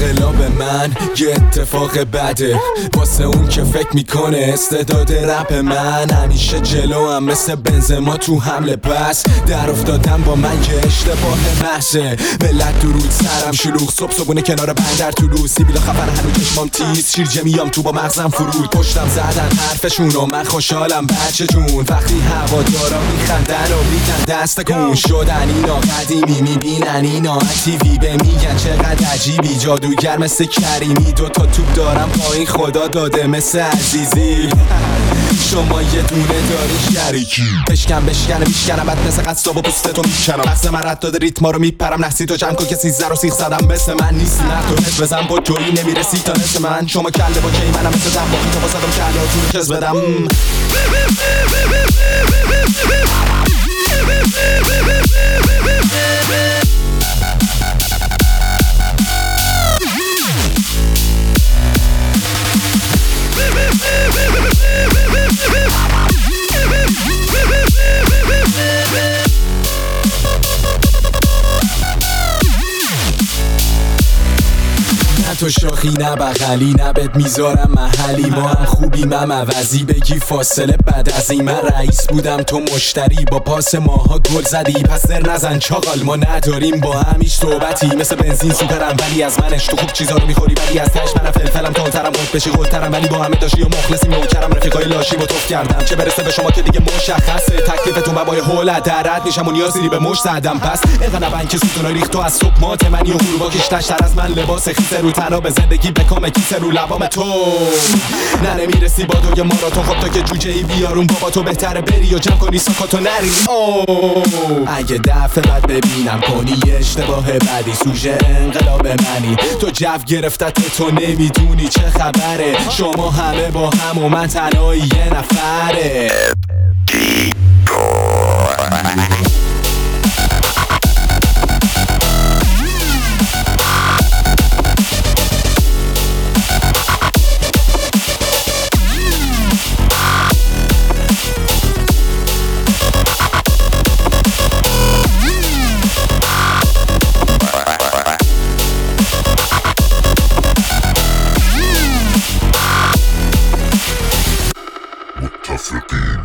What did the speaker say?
Ángel من یه اتفاق بده. واسه اون که فکر می‌کنه استعداد رپ من. همیشه جلو هم مثل بنزما تو حمله بس. در افتادم با من که اشتباه محضه. ملت درود سرم شلوغ. صبح صبونه کنار بندر طلوع سیبیل خبر هنو چشمام تیز. شیر میام تو با مغزم فرود. پشتم زدن حرفشون و من خوشحالم بچه جون. وقتی هوا دارا میخندن و میگن دست کن شدن اینا قدیمی می‌بینن اینا. تیوی به میگن چقدر عجیبی. جادوگر مثل کریمی. دوتا توپ دارم پایین خدا داده مثل عزیزی. شما یه دونه داری شریکی. بشکن بشکن میشکنم بعد مثل قصاب و پوستتو می‌کنم لحظ من رد داده ریتما رو میپرم نحسی تو جمع که سیزده رو سیخ زدم. مثل من نیستی نه تو نت بزن با توی نمی‌رسی. تا نصف من شما کله با کی منم. مثل دنباقی تا بازدم کله تو کس بدم. تو شاخی نه بغلی نه بد می‌ذارم محلی. ما هم خوبی مم عوضی. بگی فاصله بعد از این. من رئیس بودم تو مشتری. با پاس ماها گل زدی. پس در نزن چاقال. ما نداریم با همیش صحبتی. مثل بنزین سوپرم ولی از منش تو خوب چیزا رو می‌خوری. ولی از تش منم فلفلم تونترم خود بشی خودترم ولی با همه داشتی و مخلصی نوکرم رفیقای لاشی با توف کردم. چه برسه به شما که دیگه مشخصه. تکلیفتون بابای هول درد میشم و نیازی به مش زدم. پس اینقدر که ستونای ریخت تو از صبح مات منی و غروبا کشتش از من. لباس خیسه رو تنها به زندگی بکام کیسه رو لبام تو. نه نمی‌رسی با دوی ماراتون. خب تا که جوجه ای بیارون بابا تو بهتره بری و جمع کنی ساکاتو نری. اگه دفعه بعد ببینم کنی اشتباه بعدی. سوژه انقلاب منی. تو جو گرفتت تو نمی‌دونی چه خبره. شما همه با هم و من تنهایی یه نفره. African.